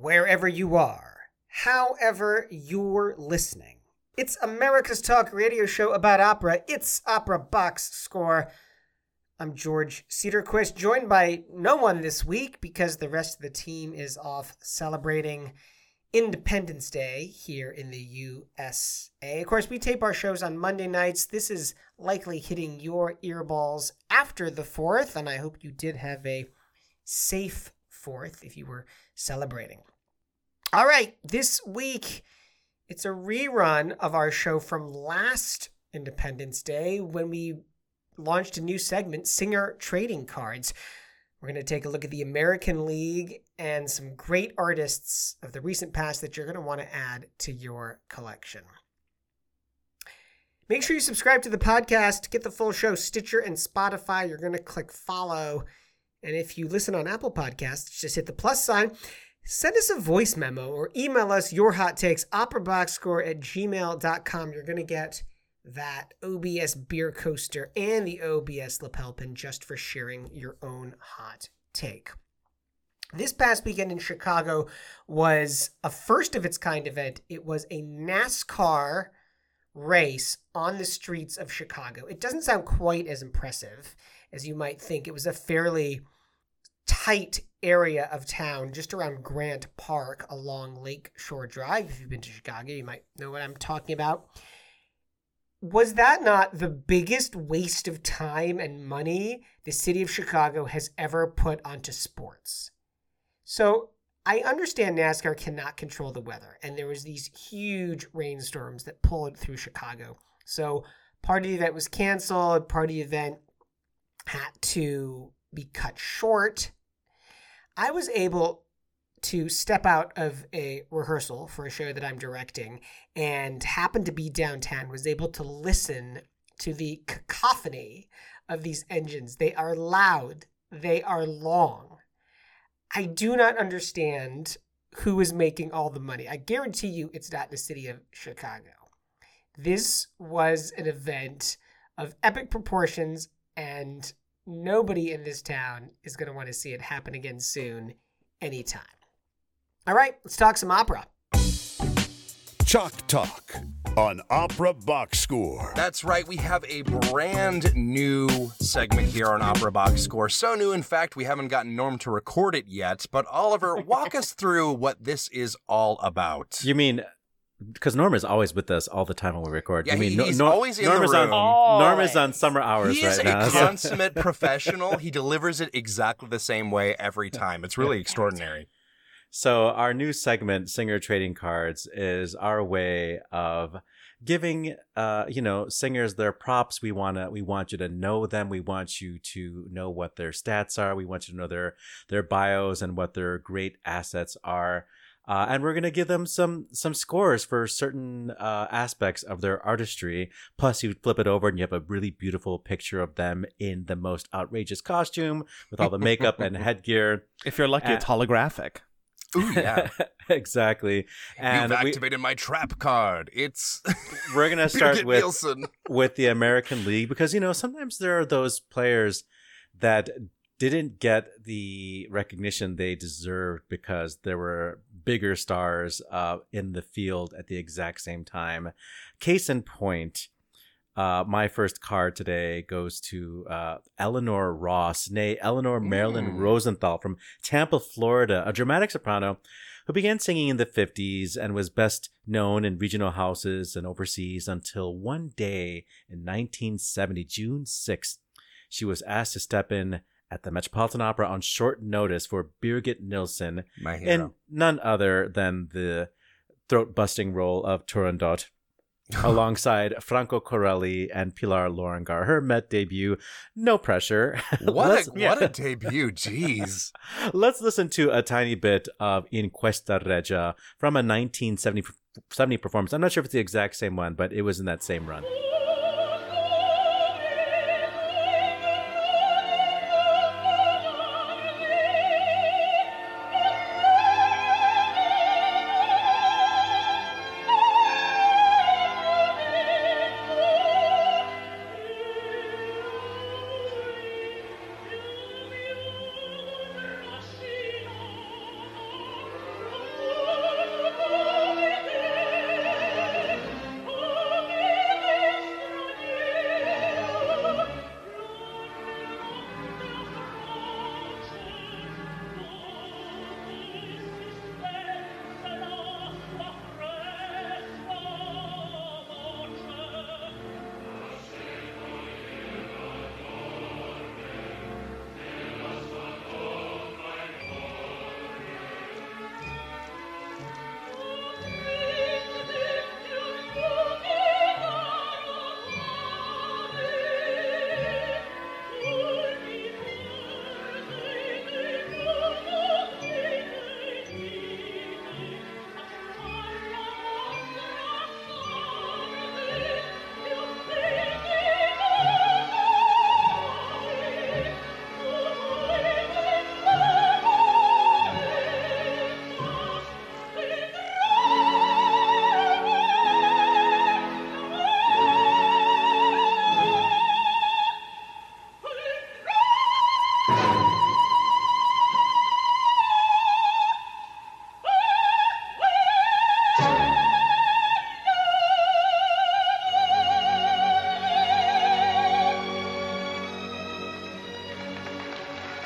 wherever you are, however you're listening. It's America's Talk radio show about opera. It's Opera Box Score. I'm George Cederquist, joined by no one this week because the rest of the team is off celebrating Independence Day here in the USA. Of course, we tape our shows on Monday nights. This is likely hitting your earballs after the 4th, and I hope you did have a safe 4th if you were celebrating. All right, this week it's a rerun of our show from last Independence Day when we launched a new segment, Singer Trading Cards. We're going to take a look at the American League and some great artists of the recent past that you're going to want to add to your collection. Make sure you subscribe to the podcast get the full show, Stitcher and Spotify. You're going to click follow. And if you listen on Apple Podcasts, just hit the plus sign. Send us a voice memo or email us your hot takes, operaboxscore at gmail.com. You're going to get that OBS beer coaster and the OBS lapel pin just for sharing your own hot take. This past weekend in Chicago was a first of its kind event. It was a NASCAR race on the streets of Chicago. It doesn't sound quite as impressive as you might think. It was a fairly tight area of town just around Grant Park along Lake Shore Drive. If you've been to Chicago, you might know what I'm talking about was that not the biggest waste of time and money the city of Chicago has ever put onto sports? So I understand NASCAR cannot control the weather, and there was these huge rainstorms that pulled through Chicago. So part of the event was canceled. Part of the event had to be cut short. I was able to step out of a rehearsal for a show that I'm directing and happened to be downtown, was able to listen to the cacophony of these engines. They are loud, they are long. I do not understand who is making all the money. I guarantee you it's not the city of Chicago. This was an event of epic proportions, and nobody in this town is going to want to see it happen again soon, anytime. All right, let's talk some opera. Chalk Talk on Opera Box Score. That's right, we have a brand new segment here on Opera Box Score. So new, in fact, we haven't gotten Norm to record it yet. But Oliver, walk us through what this is all about. You mean because Norm is always with us all the time when we record. Yeah, you mean he's always in Norm the is on, room. Norm is on summer hours He is right a now. so- consummate professional. He delivers it exactly the same way every time. It's really extraordinary. So our new segment, Singer Trading Cards, is our way of giving uh you know singers their props we want to we want you to know them we want you to know what their stats are we want you to know their their bios and what their great assets are uh, and we're going to give them some some scores for certain uh, aspects of their artistry plus you flip it over and you have a really beautiful picture of them in the most outrageous costume with all the makeup and headgear If you're lucky, Uh, it's holographic. Ooh, yeah. exactly and You've we, activated my trap card. It's we're gonna start Birgit with Nilsson. with the American League because you know sometimes there are those players that didn't get the recognition they deserved because there were bigger stars uh, in the field at the exact same time. Case in point, uh, my first card today goes to uh, Eleanor Ross, nay Eleanor Marilyn Mm. Rosenthal from Tampa, Florida, a dramatic soprano who began singing in the 50s and was best known in regional houses and overseas until one day in 1970, June 6th, she was asked to step in at the Metropolitan Opera on short notice for Birgit Nilsson and none other than the throat busting role of Turandot. alongside Franco Corelli and Pilar Lorengar. Her Met debut, no pressure. What a, what a debut. Jeez. Let's listen to a tiny bit of In Questa Reggia from a 1970 performance. I'm not sure if it's the exact same one, but it was in that same run.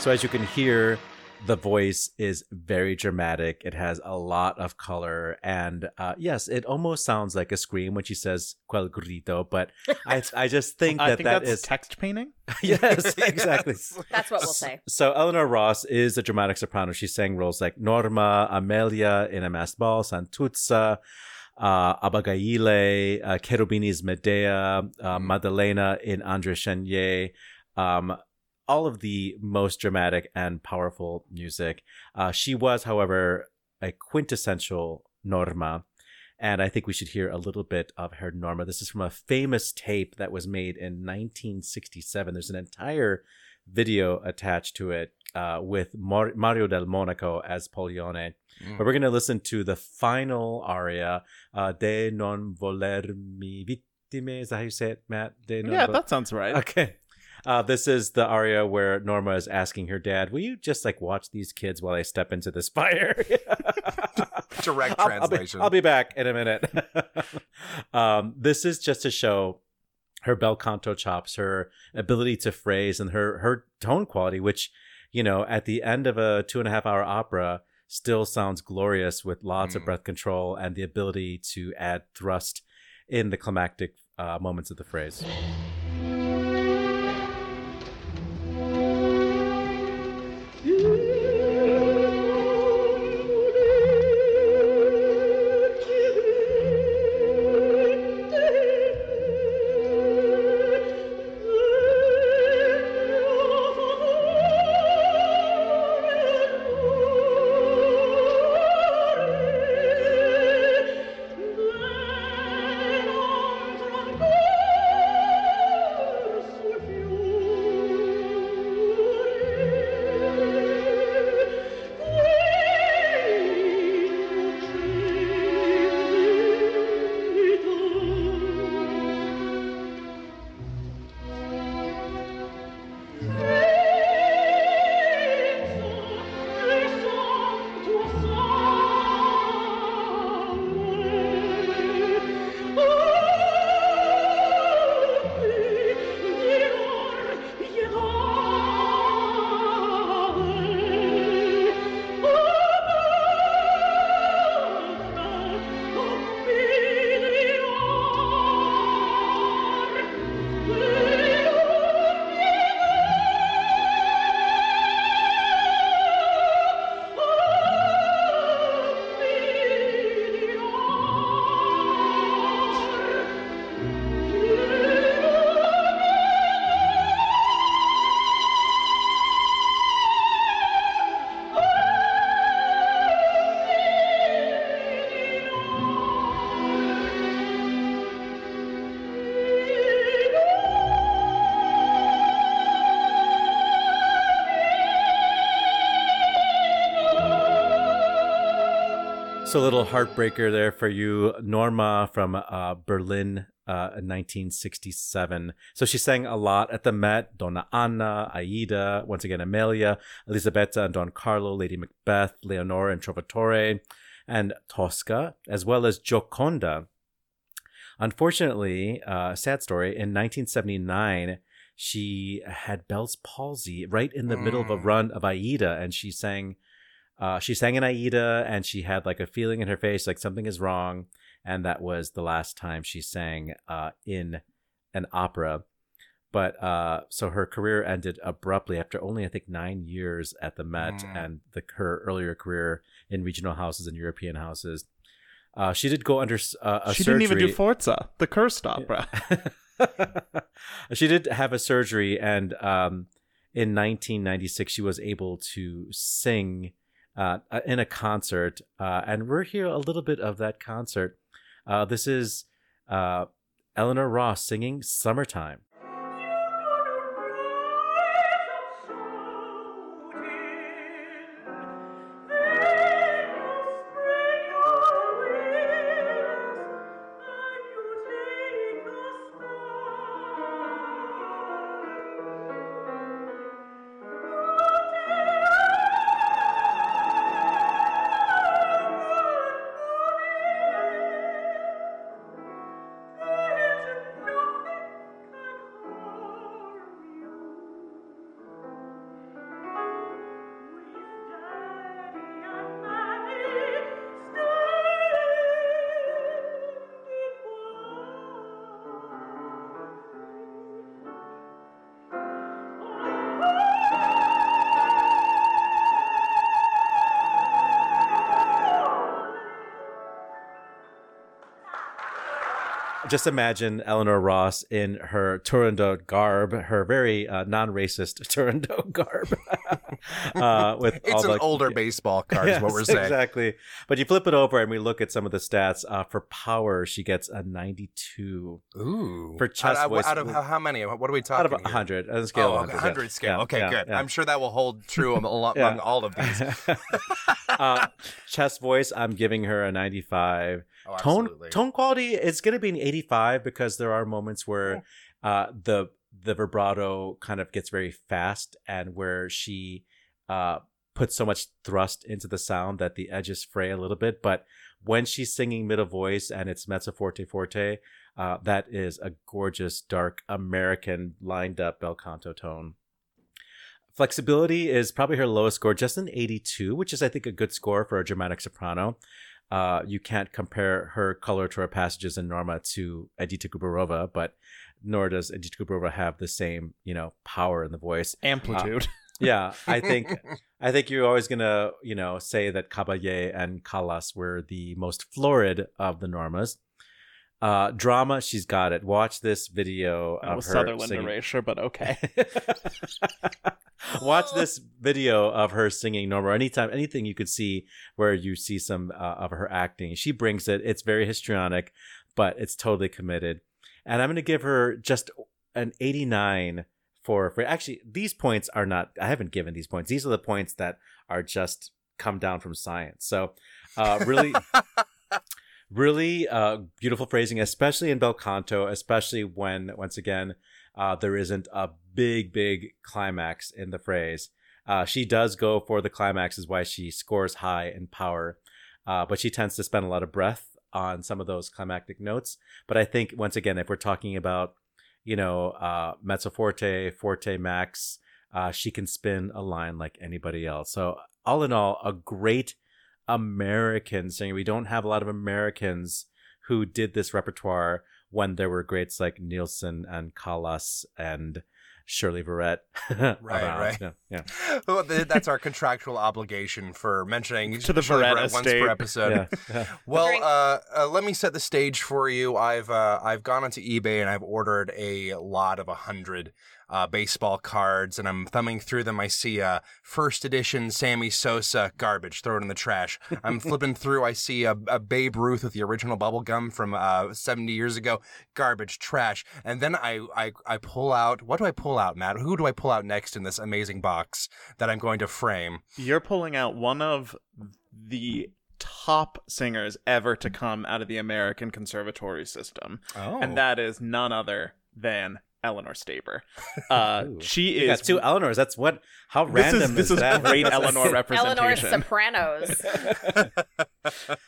So as you can hear, the voice is very dramatic. It has a lot of color, and uh, yes, it almost sounds like a scream when she says "quel grido." But I, I just think I that think that that's is text painting. yes, exactly. That's what we'll say. So Eleanor Ross is a dramatic soprano. She sang roles like Norma, Amelia in A Masked Ball, Santuzza, uh, Abigaille, uh, Cherubini's Medea, uh, Maddalena in Andre Chenier. Um, all of the most dramatic and powerful music. Uh, she was, however, a quintessential Norma. And I think we should hear a little bit of her Norma. This is from a famous tape that was made in 1967. There's an entire video attached to it uh, with Mar- Mario del Monaco as Pollione. Mm. But we're going to listen to the final aria, uh, De non volermi vittime. Is that how you say it, Matt? De non Yeah, vo- that sounds right. Okay. Uh, this is the aria where Norma is asking her dad, "Will you just like watch these kids while I step into this fire?" Direct I'll- I'll be- translation. I'll be, back in a minute. um, this is just to show her bel canto chops, her ability to phrase, and her her tone quality, which you know at the end of a two and a half hour opera still sounds glorious with lots of Mm. breath control and the ability to add thrust in the climactic uh, moments of the phrase. A little heartbreaker there for you, Norma from uh, Berlin, uh, 1967. So she sang a lot at the Met. Donna Anna, Aida, once again Amelia, Elisabetta and Don Carlo, Lady Macbeth, Leonora and Trovatore, and Tosca, as well as Gioconda. Unfortunately, uh, sad story. In 1979, she had Bell's palsy right in the middle of a Mm. run of Aida, and she sang uh, she sang in Aida and she had like a feeling in her face like something is wrong. And that was the last time she sang uh, in an opera. But uh, so her career ended abruptly after only, I think, nine years at the Met Mm. and the, her earlier career in regional houses and European houses. Uh, she did go under uh, a she surgery. didn't even do Forza, the cursed opera. she did have a surgery, and um, in 1996, she was able to sing uh, in a concert. Uh, and we're here a little bit of that concert. Uh, this is uh, Eleanor Ross singing Summertime. Just imagine Eleanor Ross in her Turandot garb, her very uh, non-racist Turandot garb. uh, with It's all an the, older baseball card, is what we're saying. Exactly. But you flip it over and we look at some of the stats. Uh, for power, she gets a 92 Ooh. For chest out, voice- out of how, how many? What are we talking? out of here? 100 on a scale Oh, of 100. 100 yeah. scale. Okay, yeah, good. yeah. I'm sure that will hold true among, Yeah. among all of these. Uh, chest voice, I'm giving her a 95. Oh, tone tone quality is going to be an 85 because there are moments where uh, the the vibrato kind of gets very fast and where she uh, puts so much thrust into the sound that the edges fray a little bit. But when she's singing middle voice and it's mezzo forte forte, uh, that is a gorgeous, dark American lined up bel canto tone. Flexibility is probably her lowest score, just an 82, which is, I think, a good score for a dramatic soprano. Uh, you can't compare her coloratura passages in Norma to Edita Gruberova, but nor does Edita Gruberova have the same, you know, power in the voice. Amplitude. Yeah, I think I think you're always gonna, you know, say that Caballé and Callas were the most florid of the Normas. Uh, drama, she's got it. Watch this video That of was her Sutherland singing. erasure, but okay. Watch this video of her singing Norma. Anytime, anything you could see where you see some uh, of her acting, she brings it. It's very histrionic, but it's totally committed. And I'm going to give her just an 89 for, for actually these points are not. I haven't given these points. These are the points that are just come down from science. So, uh, really. really uh, beautiful phrasing, especially in bel canto, especially when once again uh, there isn't a big, big climax in the phrase. Uh, she does go for the climax, is why she scores high in power, uh, but she tends to spend a lot of breath on some of those climactic notes. But I think once again, if we're talking about you know uh, mezzo forte, forte max, uh, she can spin a line like anybody else. So all in all, a great American singer. We don't have a lot of Americans who did this repertoire when there were greats like Nilsson and Callas and Shirley Verrett. Right, around. right. Yeah, yeah. Well, that's our contractual obligation for mentioning To the Shirley Verrett Verrett once per episode. yeah, yeah. Well, uh, uh, let me set the stage for you. I've uh, I've gone onto eBay and I've ordered a lot of a hundred uh, baseball cards, and I'm thumbing through them. I see a first edition Sammy Sosa garbage, throw it in the trash. I'm flipping through. I see a, a Babe Ruth with the original bubble gum from uh, 70 years ago, garbage, trash. And then I, I I pull out. What do I pull out, Matt? Who do I pull out next in this amazing box that I'm going to frame? You're pulling out one of the top singers ever to come out of the American conservatory system, Oh, and that is none other than Eleanor Steber. Uh, she You is got two Eleanors. That's what. How This random is this is that? great Eleanor representation. Eleanor Sopranos.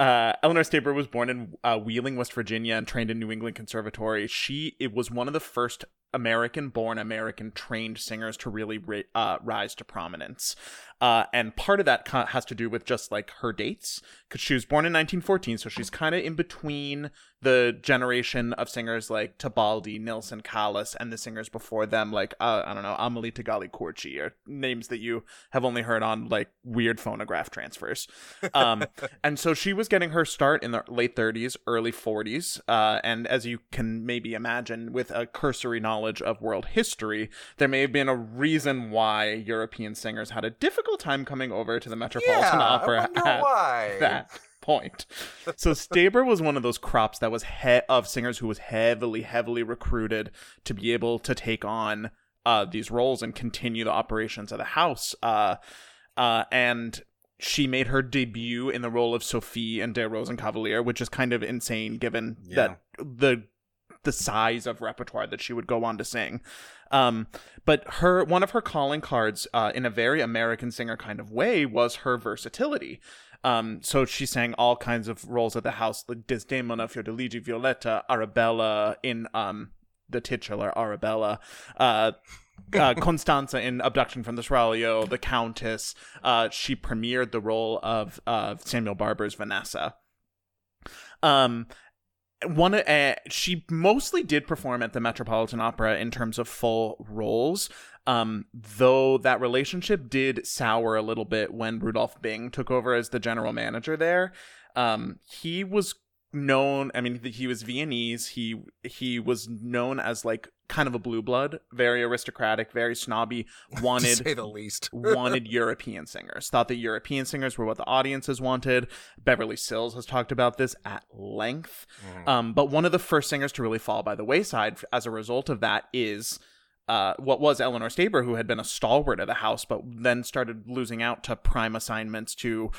Uh, Eleanor Steber was born in uh, Wheeling, West Virginia, and trained in New England Conservatory. She it was one of the first American-born, American-trained singers to really ri- uh, rise to prominence. Uh, and part of that has to do with just like her dates, because she was born in 1914, so she's kind of in between the generation of singers like Tebaldi, Nilsson, Callas, and the singers before them, like uh, I don't know, Amelita Galli-Curci, or names that you have only heard on like weird phonograph transfers. Um, and so she was getting her start in the late 30s, early 40s. Uh, and as you can maybe imagine, with a cursory knowledge of world history, there may have been a reason why European singers had a difficult time coming over to the Metropolitan yeah, Opera at why. that point. So Steber was one of those crops that was he- of singers who was heavily, heavily recruited to be able to take on uh, these roles and continue the operations of the house. Uh, uh, and she made her debut in the role of Sophie in Der Rosenkavalier, which is kind of insane given Yeah. that the the size of repertoire that she would go on to sing. Um, but her one of her calling cards, uh, in a very American singer kind of way, was her versatility. Um, so she sang all kinds of roles at the house, like Desdemona, Fiordiligi, Violetta, Arabella in um the titular Arabella, uh, uh, Constanza in Abduction from the Seraglio, the Countess. Uh, she premiered the role of uh, Samuel Barber's Vanessa. Um, one uh, she mostly did perform at the Metropolitan Opera in terms of full roles. Um, though that relationship did sour a little bit when Rudolf Bing took over as the general manager there. Um, he was known i mean he was viennese he he was known as like kind of a blue blood very aristocratic very snobby wanted say the least. wanted European singers. Thought that European singers were what the audiences wanted. Beverly Sills has talked about this at length. Mhm. Um, but one of the first singers to really fall by the wayside as a result of that is uh, what was Eleanor Steber, who had been a stalwart of the house, but then started losing out to prime assignments to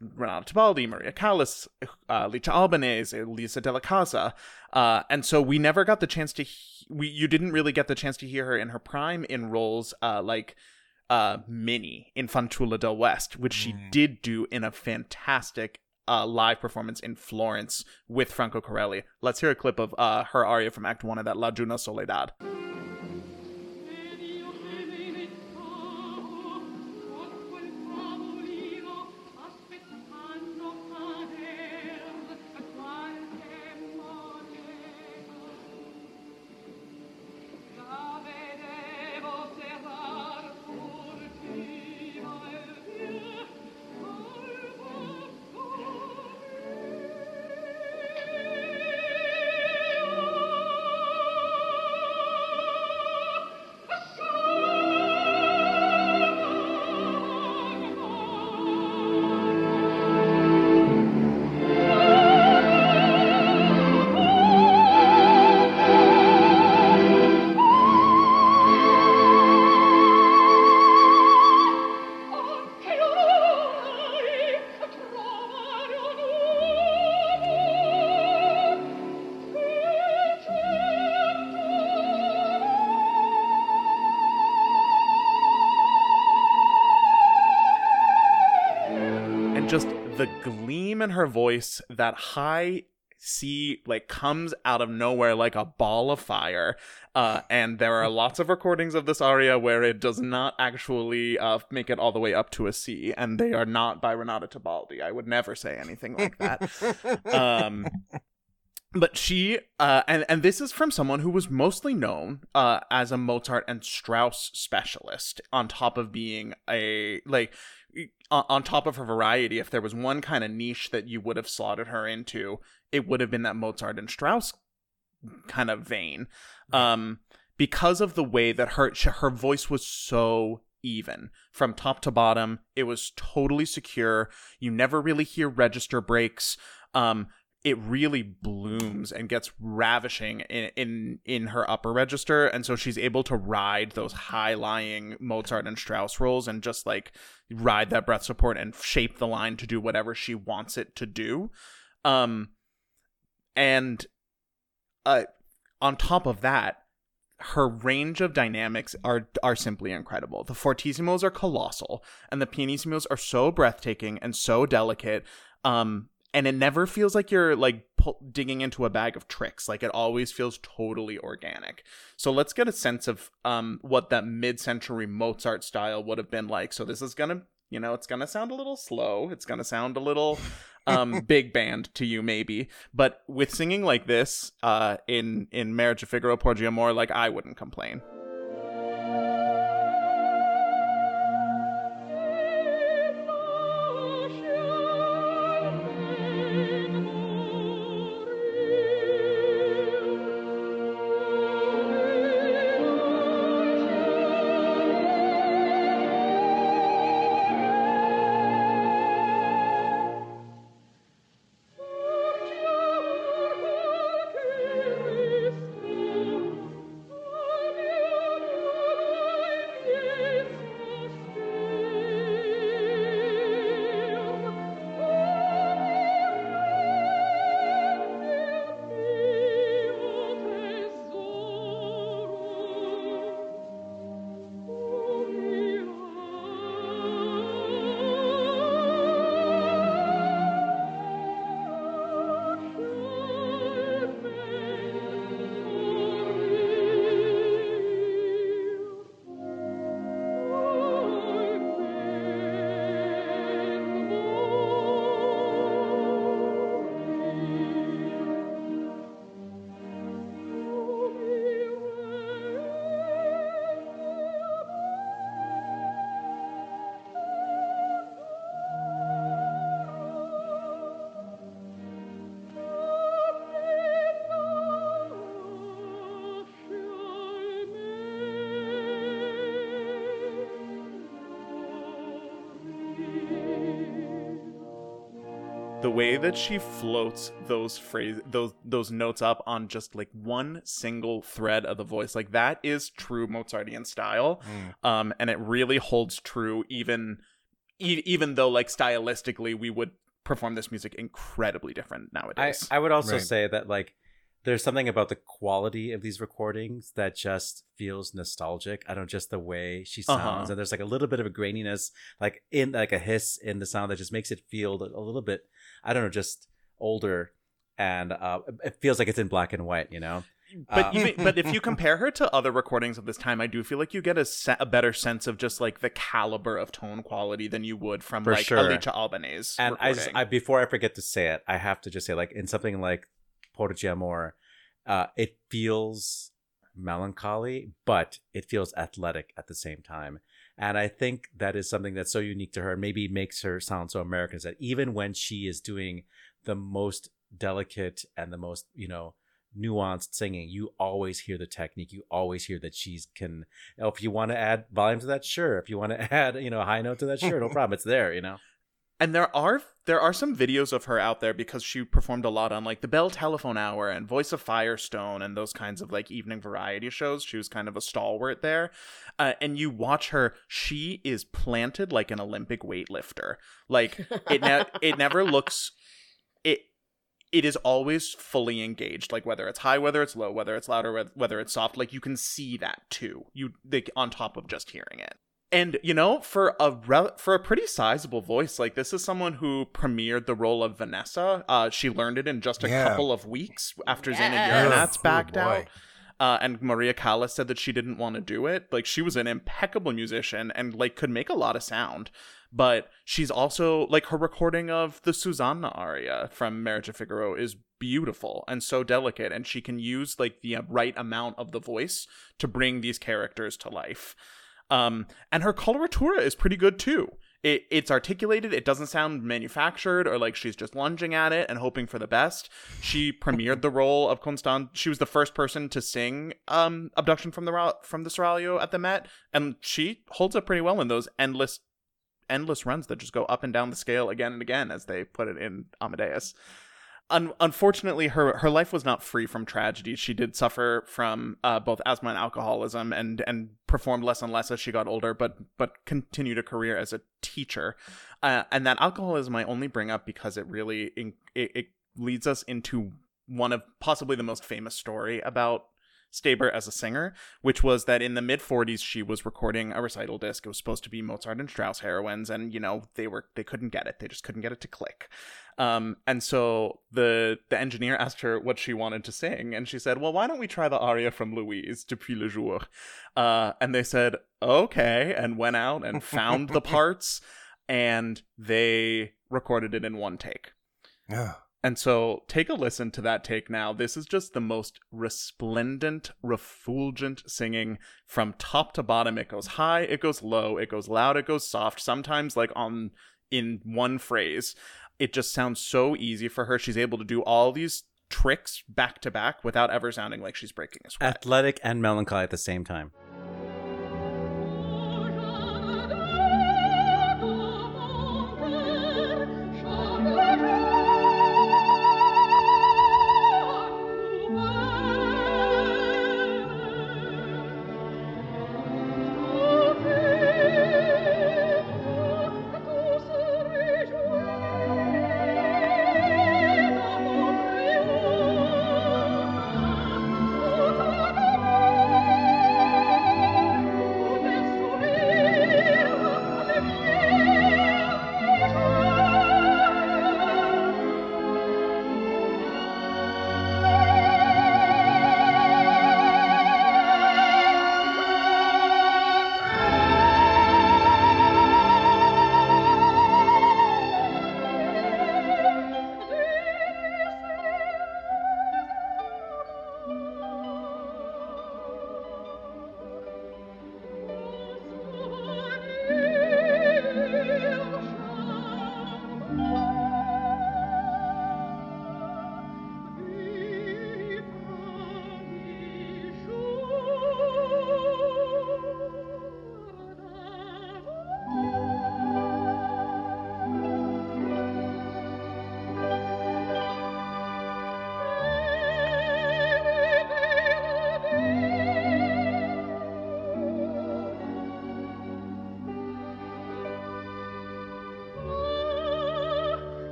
Renata Tebaldi, Maria Callas, uh, Licia Albanese, Lisa Della Casa. Uh, and so we never got the chance to, he- we you didn't really get the chance to hear her in her prime in roles uh, like uh, Minnie in Fanciulla del West, which she Mm. did do in a fantastic uh, live performance in Florence with Franco Corelli. Let's hear a clip of uh, her aria from Act One of that Laggiù nel Soledad. The gleam in her voice that high c like comes out of nowhere like a ball of fire. Uh and there are lots of recordings of this aria where it does not actually uh make it all the way up to a c and they are not by renata tebaldi i would never say anything like that. Um but she uh and and this is from someone who was mostly known uh as a Mozart and Strauss specialist on top of being a like on, top of her variety if there was one kind of niche that you would have slotted her into it would have been that Mozart and Strauss kind of vein. Um because of the way that her her voice was so even from top to bottom it was totally secure. You never really hear register breaks. Um it really blooms and gets ravishing in, in in her upper register and so she's able to ride those high lying mozart and strauss roles and just like ride that breath support and shape the line to do whatever she wants it to do um and uh on top of that her range of dynamics are are simply incredible. The fortissimos are colossal, and the pianissimos are so breathtaking and so delicate. Um, and it never feels like you're like digging into a bag of tricks. Like it always feels totally organic. So let's get a sense of um what that mid-century Mozart style would have been like. So this is gonna, you know, it's gonna sound a little slow. It's gonna sound a little um big band to you maybe but with singing like this uh in in marriage of figaro porgi amor like i wouldn't complain the way that she floats those phrase those those notes up on just like one single thread of the voice like that is true mozartian style um and it really holds true even e- even though like stylistically we would perform this music incredibly different I, nowadays I would also Right. say that like there's something about the quality of these recordings that just feels nostalgic. I don't just the way she sounds, Uh-huh. and there's like a little bit of a graininess, like in like a hiss in the sound that just makes it feel a little bit, I don't know, just older, and uh, it feels like it's in black and white, you know. But even, but if you compare her to other recordings of this time, I do feel like you get a, se- a better sense of just like the caliber of tone quality than you would from like sure. Alicia Albanese. and I, just. I before I forget to say it, I have to just say like in something like Porgi Amor, uh, it feels melancholy, but it feels athletic at the same time. And I think that is something that's so unique to her, and maybe makes her sound so American. Is that even when she is doing the most delicate and the most, you know, nuanced singing, you always hear the technique. You always hear that she's can. If you want to add volume to that, sure. If you want to add, you know, a high note to that, sure, no problem. It's there, you know. And there are there are some videos of her out there because she performed a lot on like the Bell Telephone Hour and Voice of Firestone and those kinds of like evening variety shows. She was kind of a stalwart there. Uh, and you watch her, she is planted like an Olympic weightlifter. Like it ne- it never looks it it is always fully engaged like whether it's high whether it's low whether it's loud or whether it's soft like you can see that too you like on top of just hearing it and you know for a rel- for a pretty sizable voice like this is someone who premiered the role of vanessa uh she learned it in just a Yeah. couple of weeks after Sena Yes. Jurinac Oh, backed boy. out uh, and Maria Callas said that she didn't want to do it. Like she was an impeccable musician and like could make a lot of sound. But she's also like her recording of the Susanna aria from Marriage of Figaro is beautiful and so delicate, and she can use like the uh, right amount of the voice to bring these characters to life. Um, and her coloratura is pretty good too. It, it's articulated. It doesn't sound manufactured or like she's just lunging at it and hoping for the best. She premiered the role of Constant. She was the first person to sing um, "Abduction from the from the Seraglio" at the Met, and she holds up pretty well in those endless, endless runs that just go up and down the scale again and again, as they put it in Amadeus. Un- unfortunately, her her life was not free from tragedy. She did suffer from uh, both asthma and alcoholism, and and performed less and less as she got older. But but continued a career as a teacher. Uh, and that alcoholism I only bring up because it really in- it, it leads us into one of possibly the most famous story about Steber as a singer, which was that in the mid 40s she was recording a recital disc. It was supposed to be Mozart and Strauss heroines, and you know they were they couldn't get it. They just couldn't get it to click. Um, and so the the engineer asked her what she wanted to sing, and she said, "Well, why don't we try the aria from Louise Depuis le jour?" Uh, and they said, "Okay," and went out and found the parts, and they recorded it in one take. Yeah. And so take a listen to that take now. This is just the most resplendent, refulgent singing from top to bottom. It goes high, it goes low, it goes loud, it goes soft, sometimes like on in one phrase. It just sounds so easy for her. She's able to do all these tricks back to back without ever sounding like she's breaking a sweat. Athletic and melancholy at the same time.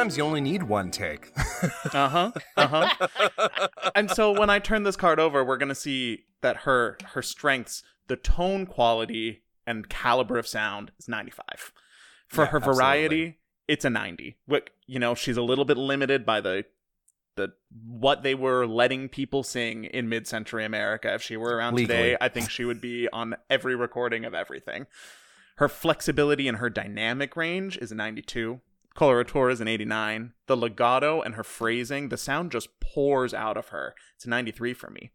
Sometimes you only need one take. Uh huh. Uh huh. and so when I turn this card over, we're gonna see that her her strengths, the tone quality and caliber of sound is 95. For Yeah, her absolutely. variety, it's a 90. What you know, she's a little bit limited by the the what they were letting people sing in mid-century America. If she were around Legally. today, I think she would be on every recording of everything. Her flexibility and her dynamic range is a 92. Coloratura is an 89. The legato and her phrasing, the sound just pours out of her. It's a 93 for me.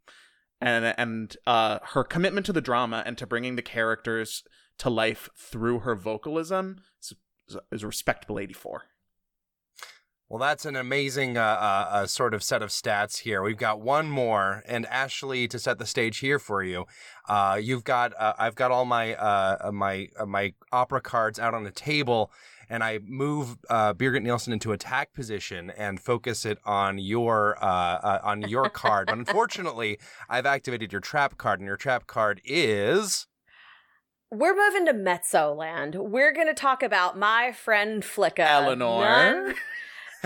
And and uh, her commitment to the drama and to bringing the characters to life through her vocalism is, is a respectable 84. Well, that's an amazing uh, uh, uh, sort of set of stats here. We've got one more, and Ashley, to set the stage here for you, uh, you've got uh, I've got all my uh, my my opera cards out on the table, and I move uh, Birgit Nilsson into attack position and focus it on your uh, uh, on your card. But unfortunately, I've activated your trap card, and your trap card is We're moving to Mezzo land. We're going to talk about my friend Flicka. Eleanor.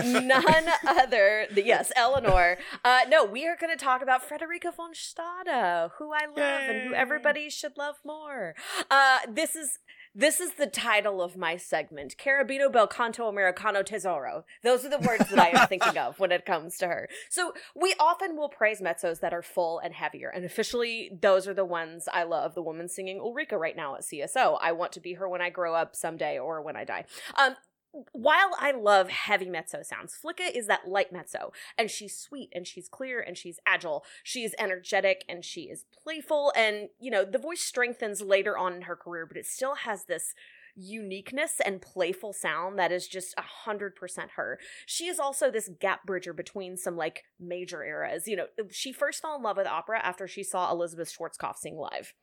None, none other. th- Yes, Eleanor. Uh, no, we are going to talk about Frederica von Stade, who I love and who everybody should love more. Uh, this is. This is the title of my segment, Carabino Bel Canto Americano Tesoro. Those are the words that I am thinking of when it comes to her. So we often will praise mezzos that are full and heavier, and officially those are the ones I love. The woman singing Ulrika right now at CSO. I want to be her when I grow up someday or when I die. Um, while I love heavy mezzo sounds, Flicka is that light mezzo, and she's sweet and she's clear and she's agile. She is energetic and she is playful, and you know the voice strengthens later on in her career, but it still has this uniqueness and playful sound that is just a hundred percent her. She is also this gap bridger between some like major eras. You know, she first fell in love with opera after she saw Elisabeth Schwarzkopf sing live.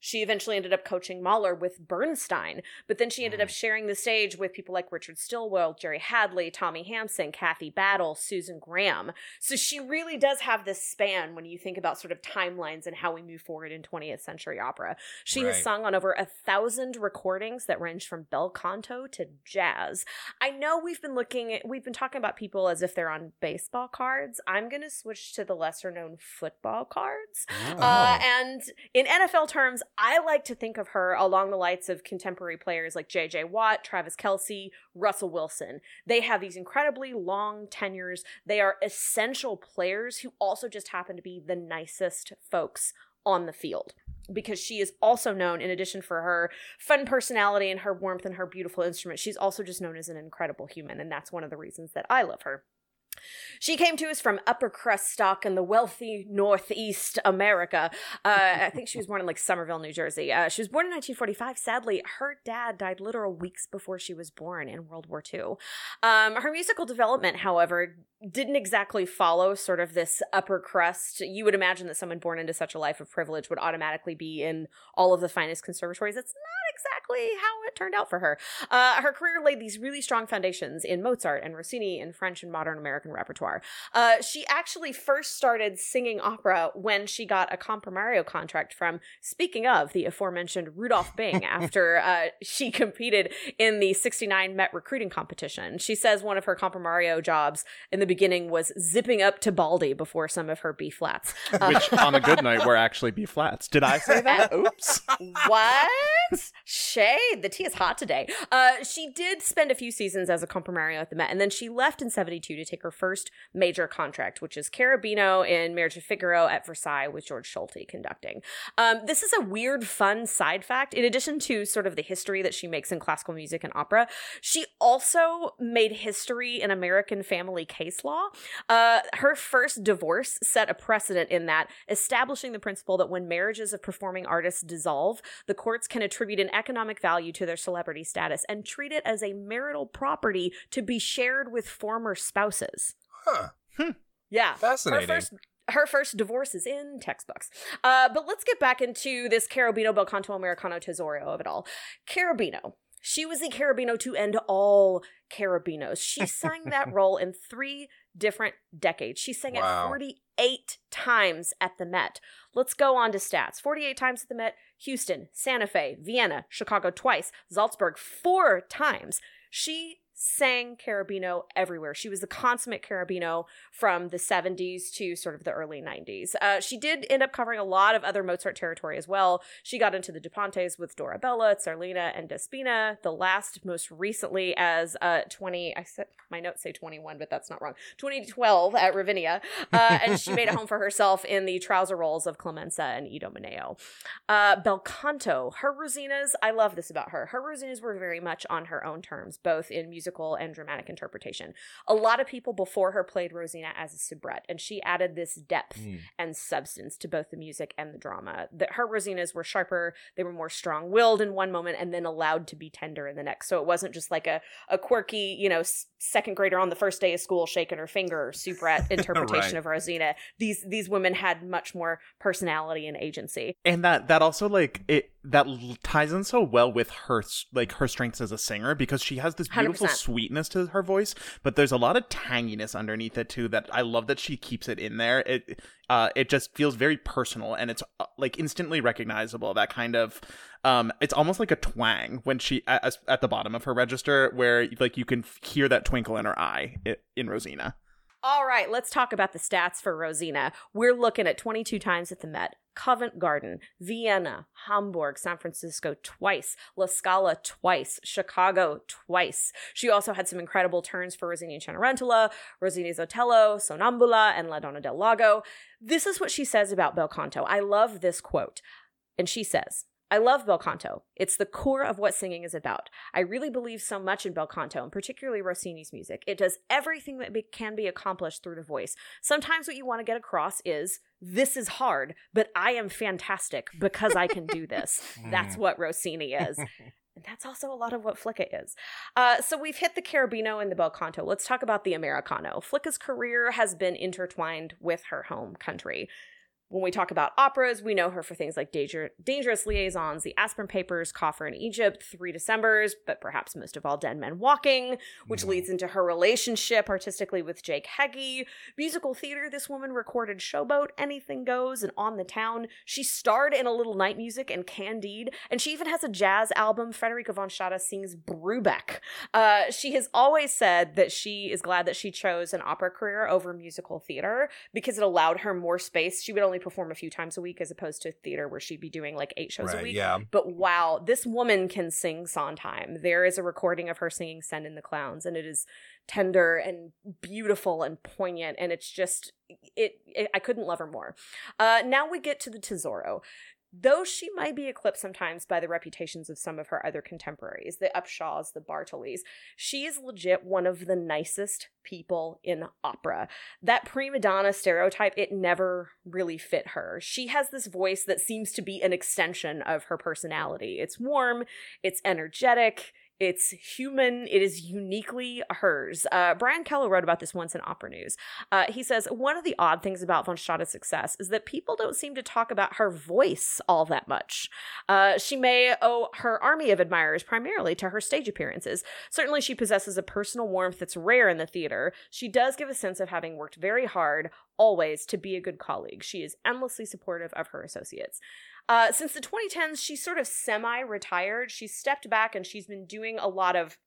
She eventually ended up coaching Mahler with Bernstein, but then she ended up sharing the stage with people like Richard Stilwell, Jerry Hadley, Tommy Hampson, Kathy Battle, Susan Graham. So she really does have this span when you think about sort of timelines and how we move forward in 20th century opera. She has sung on over a thousand recordings that range from bel canto to jazz. I know we've been looking at, we've been talking about people as if they're on baseball cards. I'm going to switch to the lesser known football cards. Oh. Uh, and in NFL terms, I like to think of her along the lights of contemporary players like J.J. Watt, Travis Kelce, Russell Wilson. They have these incredibly long tenures. They are essential players who also just happen to be the nicest folks on the field. Because she is also known, in addition for her fun personality and her warmth and her beautiful instrument, she's also just known as an incredible human. And that's one of the reasons that I love her. She came to us from upper crust stock in the wealthy Northeast America. Uh, I think she was born in like Somerville, New Jersey. Uh, she was born in 1945. Sadly, her dad died literal weeks before she was born in World War II. Um, her musical development, however, didn't exactly follow sort of this upper crust. You would imagine that someone born into such a life of privilege would automatically be in all of the finest conservatories. That's not exactly how it turned out for her. Uh, her career laid these really strong foundations in Mozart and Rossini and French and modern American repertoire. Uh, she actually first started singing opera when she got a comprimario contract from, speaking of, the aforementioned Rudolf Bing after uh, she competed in the 69 Met recruiting competition. She says one of her comprimario jobs in the beginning was zipping up Tebaldi before some of her B flats. Which on a good night were actually B flats. Did I say that? Oops. what? Shade. The tea is hot today. Uh, she did spend a few seasons as a comprimario at the Met, and then she left in 72 to take her first major contract, which is Cherubino in Marriage of Figaro at Versailles with George Solti conducting. Um, this is a weird, fun side fact. In addition to sort of the history that she makes in classical music and opera, she also made history in American family case law. Uh, her first divorce set a precedent in that, establishing the principle that when marriages of performing artists dissolve, the courts can attribute an economic value to their celebrity status and treat it as a marital property to be shared with former spouses. Huh. Hmm. Yeah. Fascinating. Her first her first divorce is in textbooks. Uh, but let's get back into this Cherubino bel canto americano tesoro of it all. Cherubino. She was the Cherubino to end all Cherubinos. She sang that role in three different decades. She sang Wow. it 48 times at the Met. Let's go on to stats. 48 times at the Met, Houston, Santa Fe, Vienna, Chicago twice, Salzburg four times. She sang Cherubino everywhere. She was the consummate Cherubino from the 70s to sort of the early 90s. Uh, she did end up covering a lot of other Mozart territory as well. She got into the Da Pontes with Dorabella, Zerlina, and Despina, the last most recently as uh, 20, I said my notes say 21, but that's not wrong, 2012 at Ravinia. Uh, and she made a home for herself in the trouser roles of Clemenza and Idomeneo. Uh, Bel Canto, her Rosinas, I love this about her. Her Rosinas were very much on her own terms, both in musical and dramatic interpretation. A lot of people before her played Rosina as a soubrette, and she added this depth Mm. and substance to both the music and the drama. That her Rosinas were sharper, they were more strong willed in one moment and then allowed to be tender in the next. So it wasn't just like a, a quirky, you know, second grader on the first day of school shaking her finger soubrette interpretation Right. of Rosina. These these women had much more personality and agency. and that that also like it that l- ties in so well with her like her strengths as a singer because she has this beautiful 100%. sweetness to her voice but there's a lot of tanginess underneath it too that i love that she keeps it in there it uh it just feels very personal and it's uh, like instantly recognizable that kind of um it's almost like a twang when she at, as- at the bottom of her register where like you can hear that twinkle in her eye in rosina All right, let's talk about the stats for Rosina. We're looking at 22 times at the Met, Covent Garden, Vienna, Hamburg, San Francisco twice, La Scala twice, Chicago twice. She also had some incredible turns for Rossini Cenerentola, Rossini's Otello, Sonnambula, and La Donna del Lago. This is what she says about Bel Canto. I love this quote. And she says, I love bel canto. It's the core of what singing is about. I really believe so much in bel canto, and particularly Rossini's music. It does everything that be- can be accomplished through the voice. Sometimes what you want to get across is this is hard, but I am fantastic because I can do this. That's what Rossini is. And that's also a lot of what Flicka is. Uh, so we've hit the Cherubino and the bel canto. Let's talk about the Americano. Flicka's career has been intertwined with her home country. When we talk about operas, we know her for things like Danger- Dangerous Liaisons, The Aspern Papers, Coffin in Egypt, Three Decembers, but perhaps most of all, Dead Man Walking, which Mhm. leads into her relationship artistically with Jake Heggie. Musical theater, this woman recorded Showboat, Anything Goes, and On the Town. She starred in A Little Night Music and Candide, and she even has a jazz album. Frederica von Stade sings Brubeck. Uh, she has always said that she is glad that she chose an opera career over musical theater because it allowed her more space. She would only perform a few times a week as opposed to theater where she'd be doing like eight shows a week. yeah. But wow, this woman can sing Sondheim. There is a recording of her singing Send in the Clowns, and it is tender and beautiful and poignant. And it's just, it, it I couldn't love her more. Uh, now we get to the Tesoro. Though she might be eclipsed sometimes by the reputations of some of her other contemporaries, the Upshaws, the Bartolis, she is legit one of the nicest people in opera. That prima donna stereotype, it never really fit her. She has this voice that seems to be an extension of her personality. It's warm, it's energetic, it's human, it is uniquely hers. Uh, Brian Kellow wrote about this once in Opera News. Uh, he says, One of the odd things about von Stade's success is that people don't seem to talk about her voice all that much. Uh, she may owe her army of admirers primarily to her stage appearances. Certainly, she possesses a personal warmth that's rare in the theater. She does give a sense of having worked very hard, always, to be a good colleague. She is endlessly supportive of her associates. Uh, since the 2010s, she's sort of semi retired. She's stepped back and she's been doing a lot of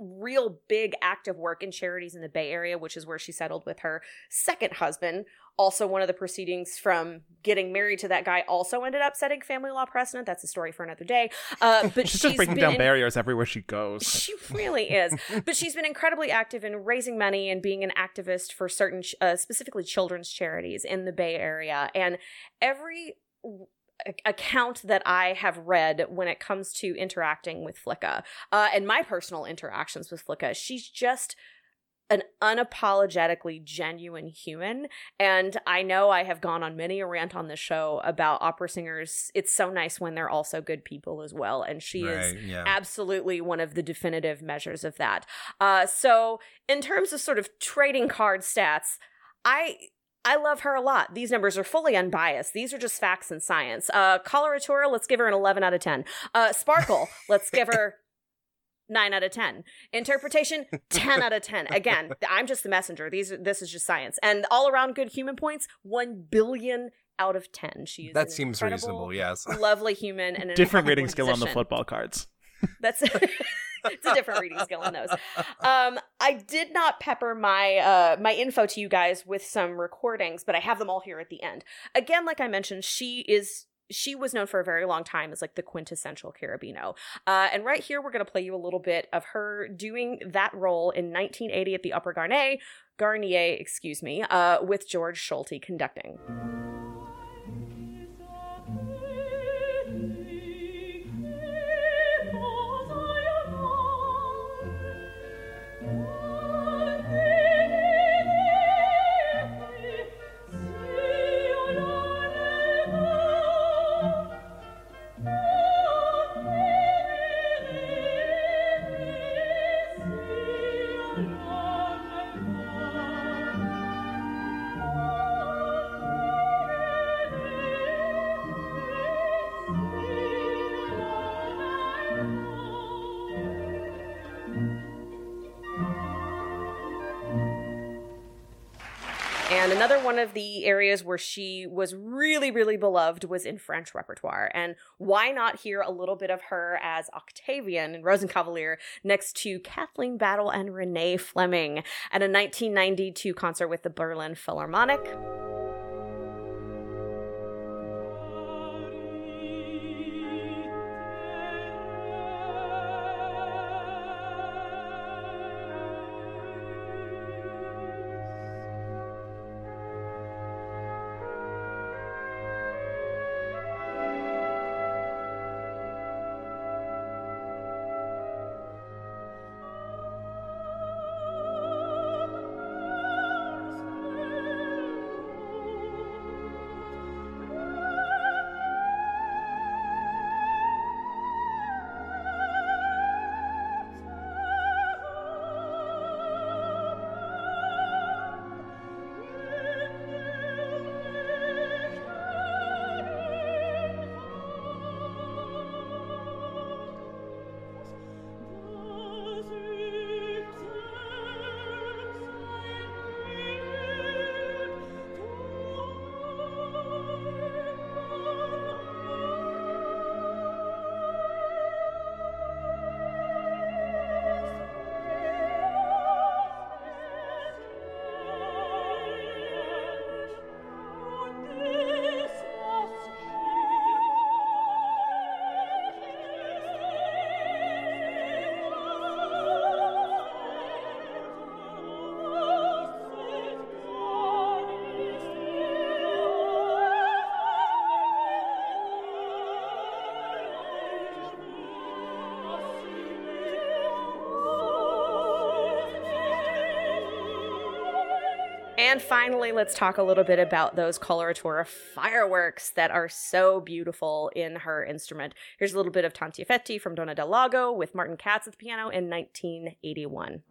real big active work in charities in the Bay Area, which is where she settled with her second husband. Also, one of the proceedings from getting married to that guy also ended up setting family law precedent. That's a story for another day. Uh, but she's just breaking been down barriers everywhere she goes she really is. But she's been incredibly active in raising money and being an activist for certain, uh, specifically children's charities in the Bay Area. And every account that I have read when it comes to interacting with Flicka uh, and my personal interactions with Flicka, she's just an unapologetically genuine human. And I know I have gone on many a rant on this show about opera singers. It's so nice when they're also good people as well. And she is yeah. absolutely one of the definitive measures of that. Uh, so, in terms of sort of trading card stats, I. I love her a lot. These numbers are fully unbiased. These are just facts and science. Uh, Coloratura, let's give her an 11 out of 10. Uh, Sparkle, let's give her 9 out of 10. Interpretation, 10 out of 10. Again, I'm just the messenger. These are, this is just science. And all around good human points, 1 billion out of 10. She is That seems reasonable, yes. Lovely human and an different incredible rating skill on the football cards That's it's a different reading skill on those. Um, I did not pepper my uh, my info to you guys with some recordings, but I have them all here at the end. Again, like I mentioned, she is she was known for a very long time as like the quintessential Cherubino. Uh, and right here, we're going to play you a little bit of her doing that role in 1980 at the Opera Garnier, Garnier, excuse me, uh, with George Solti conducting. And another one of the areas where she was really, really beloved was in French repertoire. And why not hear a little bit of her as Octavian in Rosenkavalier next to Kathleen Battle and Renee Fleming at a 1992 concert with the Berlin Philharmonic? And finally, let's talk a little bit about those coloratura fireworks that are so beautiful in her instrument. Here's a little bit of Tanti affetti from Donna del Lago with Martin Katz at the piano in 1981.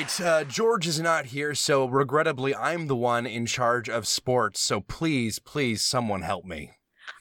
Right, uh, George is not here, so regrettably, I'm the one in charge of sports. So please, please, someone help me.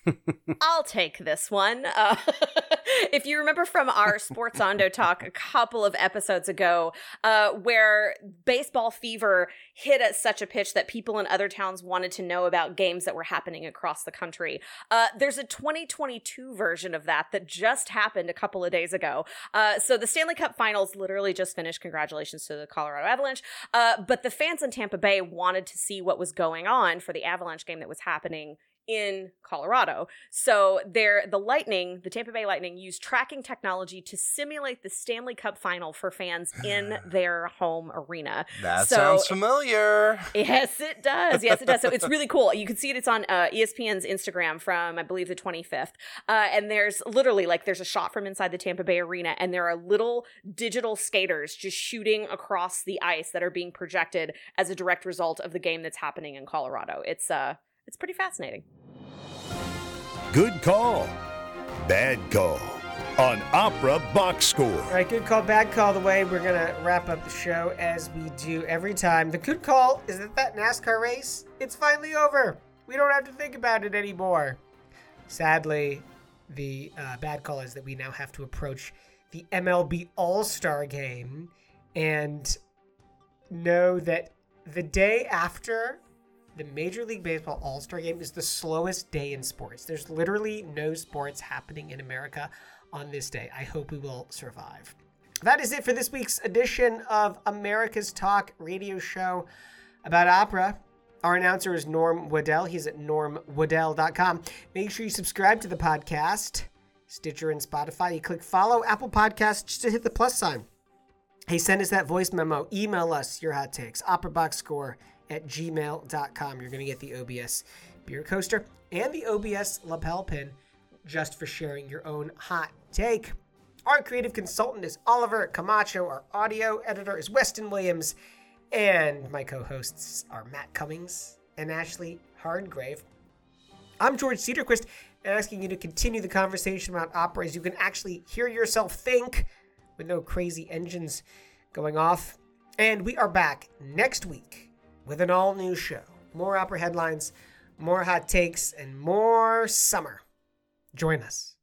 I'll take this one. Uh, if you remember from our Sports Ondo talk a couple of episodes ago, uh, where baseball fever hit at such a pitch that people in other towns wanted to know about games that were happening across the country, uh, there's a 2022 version of that that just happened a couple of days ago. Uh, so the Stanley Cup Finals literally just finished. Congratulations to the Colorado Avalanche. Uh, but the fans in Tampa Bay wanted to see what was going on for the Avalanche game that was happening in Colorado. So there the Lightning, the Tampa Bay Lightning used tracking technology to simulate the Stanley Cup final for fans in their home arena. That So- sounds familiar. Yes, it does. Yes, it does. So it's really cool. You can see it. It's on uh, ESPN's Instagram from, I believe, the 25th. Uh, and there's literally like there's a shot from inside the Tampa Bay arena, and there are little digital skaters just shooting across the ice that are being projected as a direct result of the game that's happening in Colorado. It's uh, it's pretty fascinating. Good call. Bad call on Opera Box Score. All right, good call, bad call. The way we're gonna wrap up the show as we do every time. The good call is that that NASCAR race, it's finally over. We don't have to think about it anymore. Sadly, the uh, bad call is that we now have to approach the MLB All Star game and know that the day after the Major League Baseball All Star game is the slowest day in sports. There's literally no sports happening in America on this day. I hope we will survive. That is it for this week's edition of America's Talk radio show about opera. Our announcer is Norm Waddell. He's at normwaddell.com. Make sure you subscribe to the podcast, Stitcher and Spotify. You click follow Apple Podcasts just to hit the plus sign. Hey, send us that voice memo. Email us your hot takes. OperaBoxScore at gmail.com. You're going to get the OBS beer coaster and the OBS lapel pin just for sharing your own hot take. Our creative consultant is Oliver Camacho. Our audio editor is Weston Williams. And my co hosts are Matt Cummings and Ashley Hardgrave. I'm George Cederquist, asking you to continue the conversation about opera as you can actually hear yourself think with no crazy engines going off. And we are back next week with an all new show. More opera headlines, more hot takes, and more summer. Join us.